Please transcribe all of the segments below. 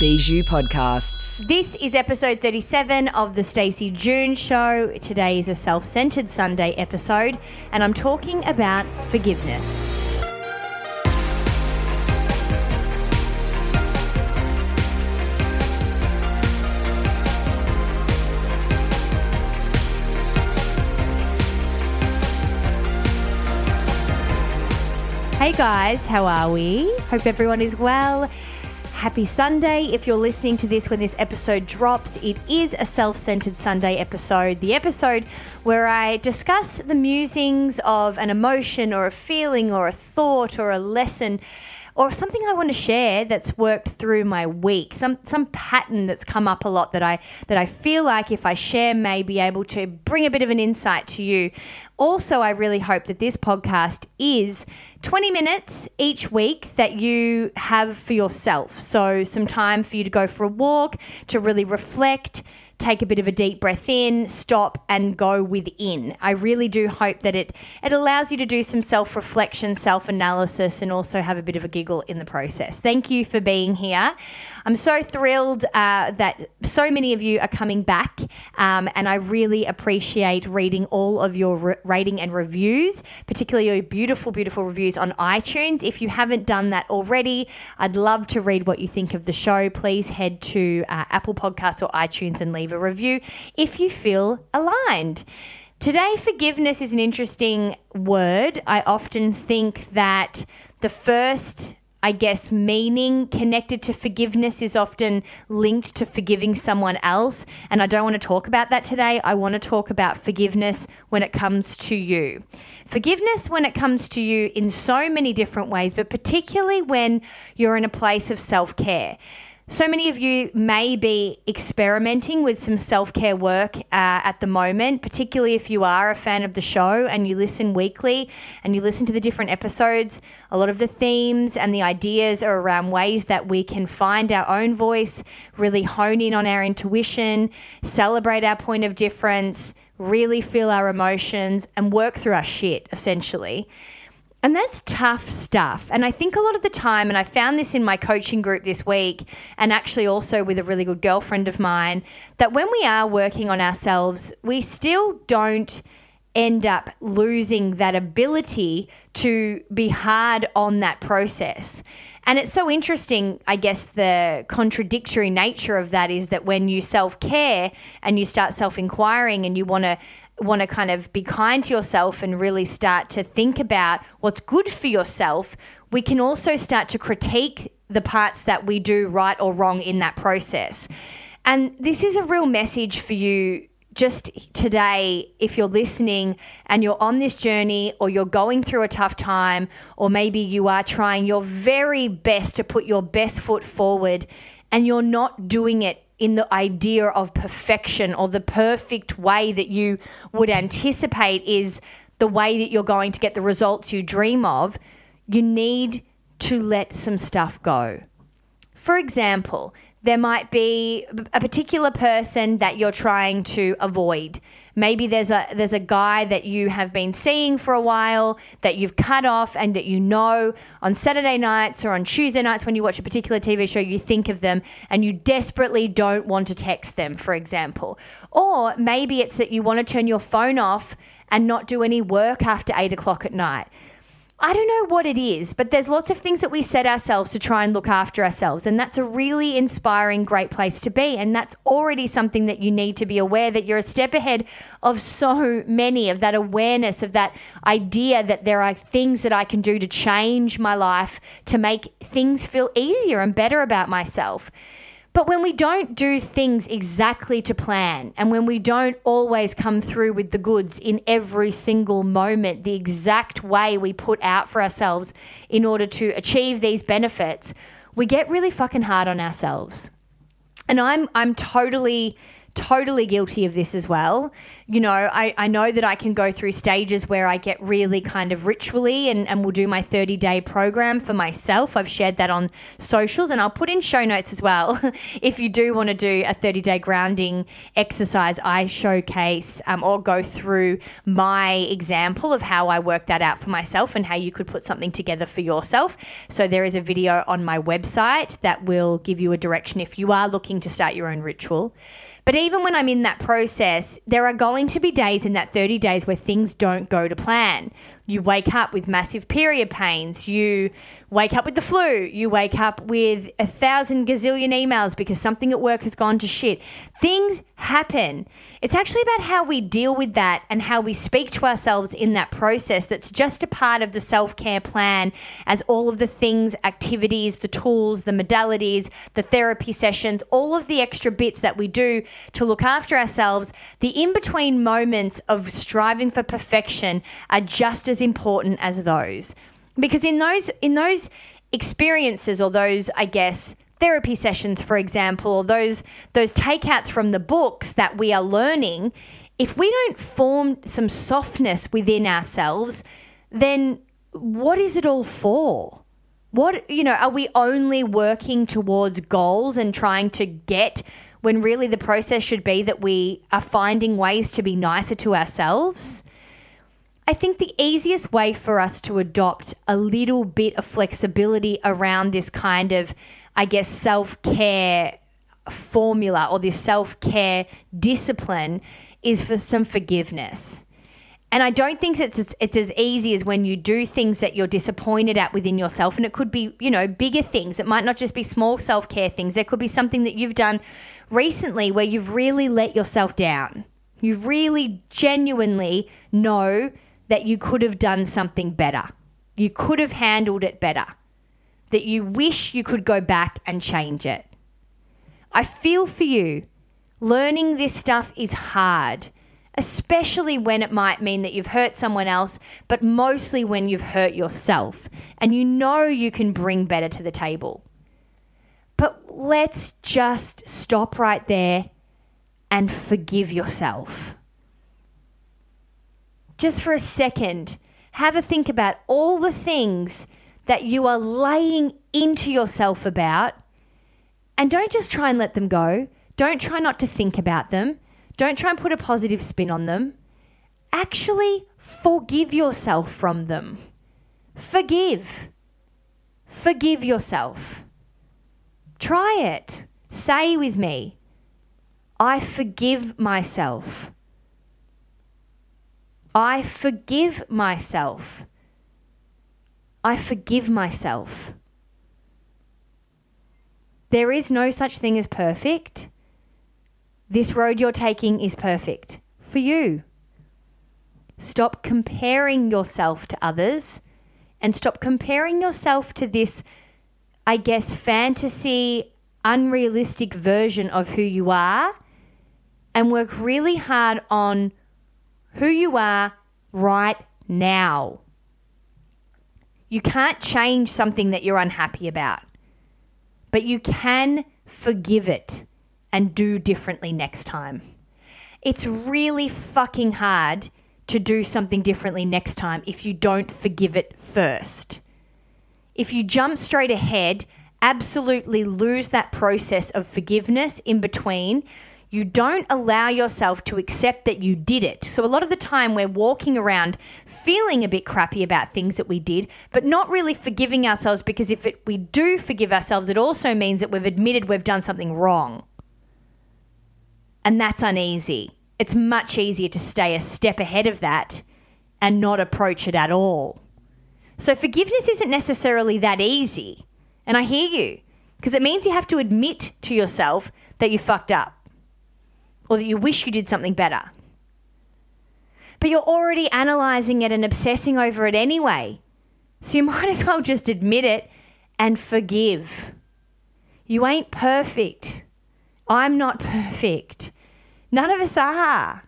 Bijou Podcasts. This is episode 37 of The Stacey June Show. Today is a self centered Sunday episode, and I'm talking about forgiveness. Hey guys, how are we? Hope everyone is well. Happy Sunday. If you're listening to this when this episode drops, it is a self centered Sunday episode. The episode where I discuss the musings of an emotion or a feeling or a thought or a lesson or something I want to share that's worked through my week. Some some pattern that's come up a lot that I that I feel like if I share may be able to bring a bit of an insight to you. Also, I really hope that this podcast is 20 minutes each week that you have for yourself. So, some time for you to go for a walk, to really reflect, take a bit of a deep breath in, stop, and go within. I really do hope that it, it allows you to do some self reflection, self analysis, and also have a bit of a giggle in the process. Thank you for being here. I'm so thrilled uh, that so many of you are coming back, um, and I really appreciate reading all of your re- rating and reviews, particularly your beautiful, beautiful reviews on iTunes. If you haven't done that already, I'd love to read what you think of the show. Please head to uh, Apple Podcasts or iTunes and leave a review if you feel aligned. Today, forgiveness is an interesting word. I often think that the first I guess, meaning connected to forgiveness is often linked to forgiving someone else. And I don't want to talk about that today. I want to talk about forgiveness when it comes to you. Forgiveness when it comes to you in so many different ways, but particularly when you're in a place of self care. So many of you may be experimenting with some self care work uh, at the moment, particularly if you are a fan of the show and you listen weekly and you listen to the different episodes. A lot of the themes and the ideas are around ways that we can find our own voice, really hone in on our intuition, celebrate our point of difference, really feel our emotions, and work through our shit, essentially. And that's tough stuff. And I think a lot of the time, and I found this in my coaching group this week, and actually also with a really good girlfriend of mine, that when we are working on ourselves, we still don't end up losing that ability to be hard on that process. And it's so interesting, I guess, the contradictory nature of that is that when you self care and you start self inquiring and you want to want to kind of be kind to yourself and really start to think about what's good for yourself, we can also start to critique the parts that we do right or wrong in that process. And this is a real message for you just today, if you're listening and you're on this journey or you're going through a tough time, or maybe you are trying your very best to put your best foot forward and you're not doing it in the idea of perfection or the perfect way that you would anticipate is the way that you're going to get the results you dream of, you need to let some stuff go. For example, there might be a particular person that you're trying to avoid. Maybe there's a there's a guy that you have been seeing for a while that you've cut off and that you know on Saturday nights or on Tuesday nights when you watch a particular TV show you think of them and you desperately don't want to text them, for example. Or maybe it's that you want to turn your phone off and not do any work after eight o'clock at night. I don't know what it is, but there's lots of things that we set ourselves to try and look after ourselves. And that's a really inspiring, great place to be. And that's already something that you need to be aware that you're a step ahead of so many of that awareness, of that idea that there are things that I can do to change my life to make things feel easier and better about myself. But when we don't do things exactly to plan, and when we don't always come through with the goods in every single moment, the exact way we put out for ourselves in order to achieve these benefits, we get really fucking hard on ourselves. And I'm I'm totally totally guilty of this as well. You know, I, I know that I can go through stages where I get really kind of ritually and, and will do my 30 day program for myself. I've shared that on socials and I'll put in show notes as well. if you do want to do a 30 day grounding exercise, I showcase um, or go through my example of how I work that out for myself and how you could put something together for yourself. So there is a video on my website that will give you a direction if you are looking to start your own ritual. But even when I'm in that process, there are going to be days in that 30 days where things don't go to plan. You wake up with massive period pains. You wake up with the flu. You wake up with a thousand gazillion emails because something at work has gone to shit. Things happen. It's actually about how we deal with that and how we speak to ourselves in that process that's just a part of the self care plan, as all of the things, activities, the tools, the modalities, the therapy sessions, all of the extra bits that we do to look after ourselves, the in between moments of striving for perfection are just as important as those. Because in those in those experiences or those i guess therapy sessions for example or those those takeouts from the books that we are learning if we don't form some softness within ourselves then what is it all for? What you know are we only working towards goals and trying to get when really the process should be that we are finding ways to be nicer to ourselves? I think the easiest way for us to adopt a little bit of flexibility around this kind of, I guess, self care formula or this self care discipline is for some forgiveness. And I don't think it's it's as easy as when you do things that you're disappointed at within yourself, and it could be you know bigger things. It might not just be small self care things. There could be something that you've done recently where you've really let yourself down. You really genuinely know that you could have done something better. You could have handled it better. That you wish you could go back and change it. I feel for you. Learning this stuff is hard, especially when it might mean that you've hurt someone else, but mostly when you've hurt yourself and you know you can bring better to the table. But let's just stop right there and forgive yourself just for a second, have a think about all the things that you are laying into yourself about. And don't just try and let them go. Don't try not to think about them. Don't try and put a positive spin on them. Actually, forgive yourself from them. Forgive. Forgive yourself. Try it. Say with me, I forgive myself. I forgive myself. I forgive myself. There is no such thing as perfect. This road you're taking is perfect for you. Stop comparing yourself to others and stop comparing yourself to this, I guess, fantasy, unrealistic version of who you are and work really hard on who you are right now. You can't change something that you're unhappy about, but you can forgive it and do differently next time. It's really fucking hard to do something differently next time if you don't forgive it first. If you jump straight ahead, absolutely lose that process of forgiveness in between, you don't allow yourself to accept that you did it. So, a lot of the time, we're walking around feeling a bit crappy about things that we did, but not really forgiving ourselves because if it, we do forgive ourselves, it also means that we've admitted we've done something wrong. And that's uneasy. It's much easier to stay a step ahead of that and not approach it at all. So, forgiveness isn't necessarily that easy. And I hear you because it means you have to admit to yourself that you fucked up or that you wish you did something better. But you're already analyzing it and obsessing over it anyway. So you might as well just admit it and forgive. You ain't perfect. I'm not perfect. None of us are.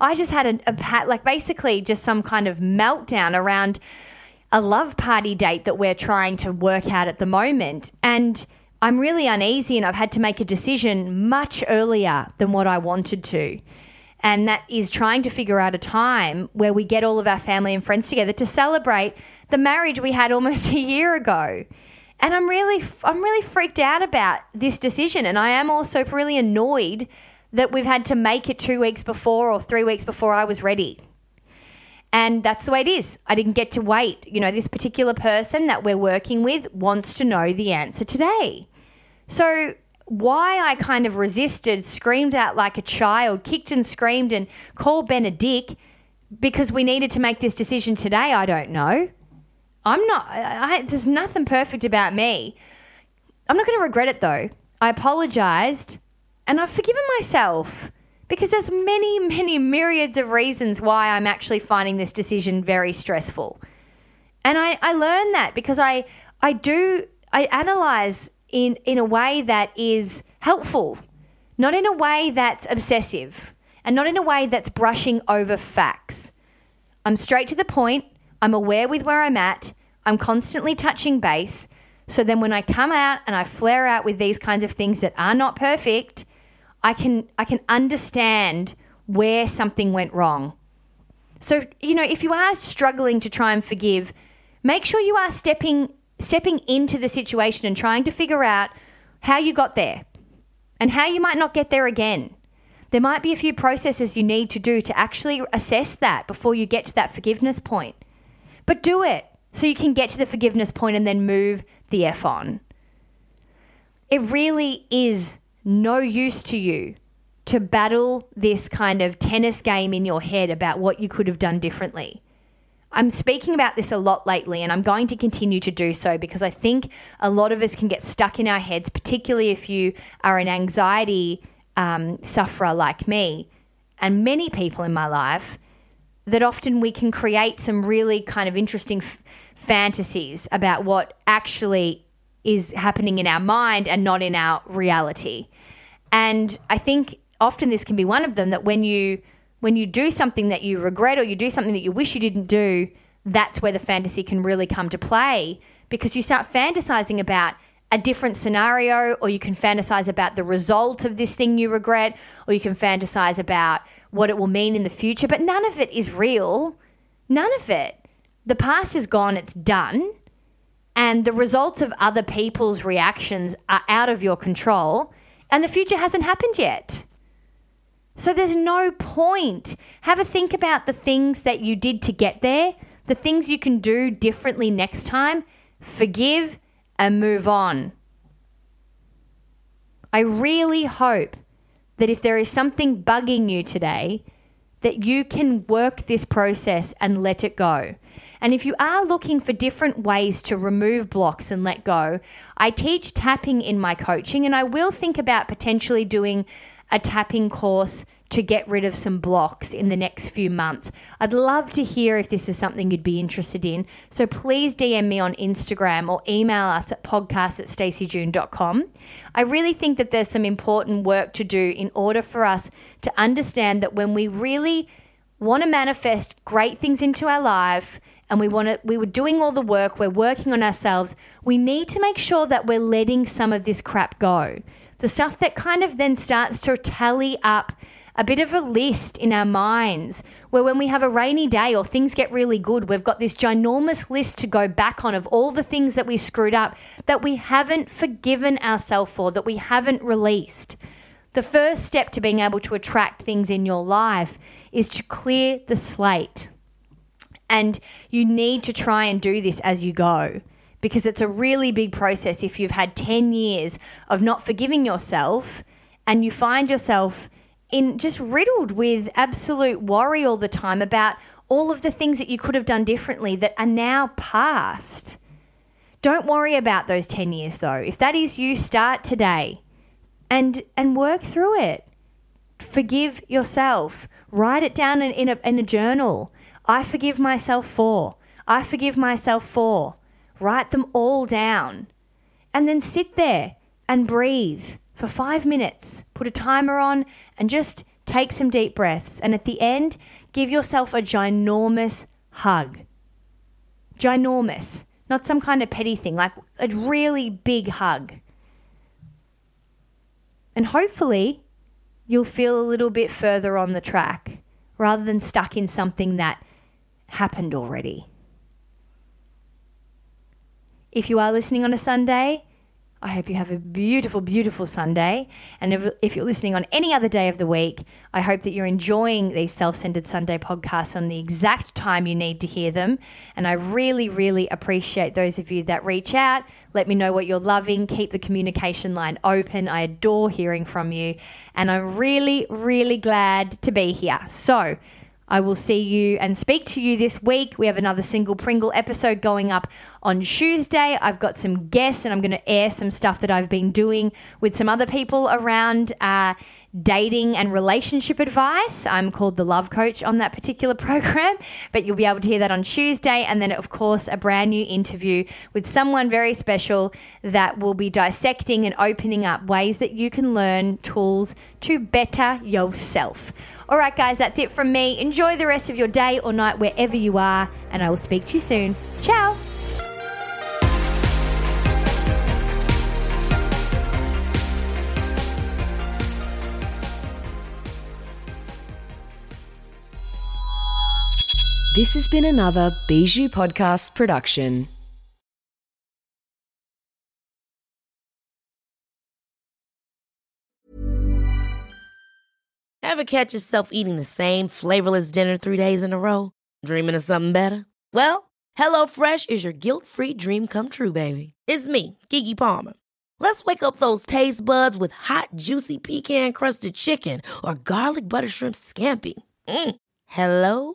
I just had a, a like basically just some kind of meltdown around a love party date that we're trying to work out at the moment. And I'm really uneasy and I've had to make a decision much earlier than what I wanted to. And that is trying to figure out a time where we get all of our family and friends together to celebrate the marriage we had almost a year ago. And I'm really I'm really freaked out about this decision and I am also really annoyed that we've had to make it 2 weeks before or 3 weeks before I was ready. And that's the way it is. I didn't get to wait. You know, this particular person that we're working with wants to know the answer today. So, why I kind of resisted, screamed out like a child, kicked and screamed and called Ben a dick because we needed to make this decision today, I don't know. I'm not, I, there's nothing perfect about me. I'm not going to regret it though. I apologized and I've forgiven myself because there's many, many myriads of reasons why I'm actually finding this decision very stressful. And I, I learned that because I, I do, I analyze in, in a way that is helpful, not in a way that's obsessive, and not in a way that's brushing over facts. I'm straight to the point, I'm aware with where I'm at, I'm constantly touching base. So then when I come out and I flare out with these kinds of things that are not perfect, I can I can understand where something went wrong. So, you know, if you are struggling to try and forgive, make sure you are stepping stepping into the situation and trying to figure out how you got there and how you might not get there again. There might be a few processes you need to do to actually assess that before you get to that forgiveness point. But do it so you can get to the forgiveness point and then move the F on. It really is no use to you to battle this kind of tennis game in your head about what you could have done differently. I'm speaking about this a lot lately, and I'm going to continue to do so because I think a lot of us can get stuck in our heads, particularly if you are an anxiety um, sufferer like me, and many people in my life, that often we can create some really kind of interesting f- fantasies about what actually is happening in our mind and not in our reality. And I think often this can be one of them that when you when you do something that you regret or you do something that you wish you didn't do, that's where the fantasy can really come to play because you start fantasizing about a different scenario, or you can fantasize about the result of this thing you regret, or you can fantasize about what it will mean in the future. But none of it is real. None of it. The past is gone, it's done. And the results of other people's reactions are out of your control, and the future hasn't happened yet. So there's no point. Have a think about the things that you did to get there, the things you can do differently next time, forgive and move on. I really hope that if there is something bugging you today, that you can work this process and let it go. And if you are looking for different ways to remove blocks and let go, I teach tapping in my coaching, and I will think about potentially doing a tapping course to get rid of some blocks in the next few months. I'd love to hear if this is something you'd be interested in. So please DM me on Instagram or email us at podcast at staceyjune.com. I really think that there's some important work to do in order for us to understand that when we really want to manifest great things into our life and we want to we were doing all the work, we're working on ourselves, we need to make sure that we're letting some of this crap go the stuff that kind of then starts to tally up a bit of a list in our minds where when we have a rainy day or things get really good, we've got this ginormous list to go back on of all the things that we screwed up that we haven't forgiven ourselves for, that we haven't released. The first step to being able to attract things in your life is to clear the slate. And you need to try and do this as you go because it's a really big process if you've had 10 years of not forgiving yourself and you find yourself in just riddled with absolute worry all the time about all of the things that you could have done differently that are now past. Don't worry about those 10 years though. If that is you, start today and and work through it. Forgive yourself. Write it down in, in, a, in a journal. I forgive myself for. I forgive myself for. Write them all down. And then sit there and breathe for five minutes. Put a timer on and just take some deep breaths. And at the end, give yourself a ginormous hug. Ginormous, not some kind of petty thing, like a really big hug. And hopefully, you'll feel a little bit further on the track rather than stuck in something that happened already. If you are listening on a Sunday, I hope you have a beautiful, beautiful Sunday. And if, if, you're listening on any other day of the week, I hope that you're enjoying these Self Centered Sunday podcasts on the exact time you need to hear them. And I really, really appreciate those of you that reach out. Let me know what you're loving. Keep the communication line open. I adore hearing from you. And I'm really, really glad to be here. So, I will see you and speak to you this week. We have another single Pringle episode going up on Tuesday. I've got some guests and I'm going to air some stuff that I've been doing with some other people around. Uh, dating and relationship advice. I'm called the Love Coach on that particular program, but you'll be able to hear that on Tuesday. And then, of course, a brand new interview with someone very special that will be dissecting and opening up ways that you can learn tools to better yourself. All right, guys, that's it from me. Enjoy the rest of your day or night wherever you are, and I will speak to you soon. Ciao. This has been another Bijou Podcast production. Ever catch yourself eating the same flavorless dinner three days in a row? Dreaming of something better? Well, HelloFresh is your guilt free dream come true, baby. It's me, Keke Palmer. Let's wake up those taste buds with hot, juicy pecan crusted chicken or garlic butter shrimp scampi. Mm. Hello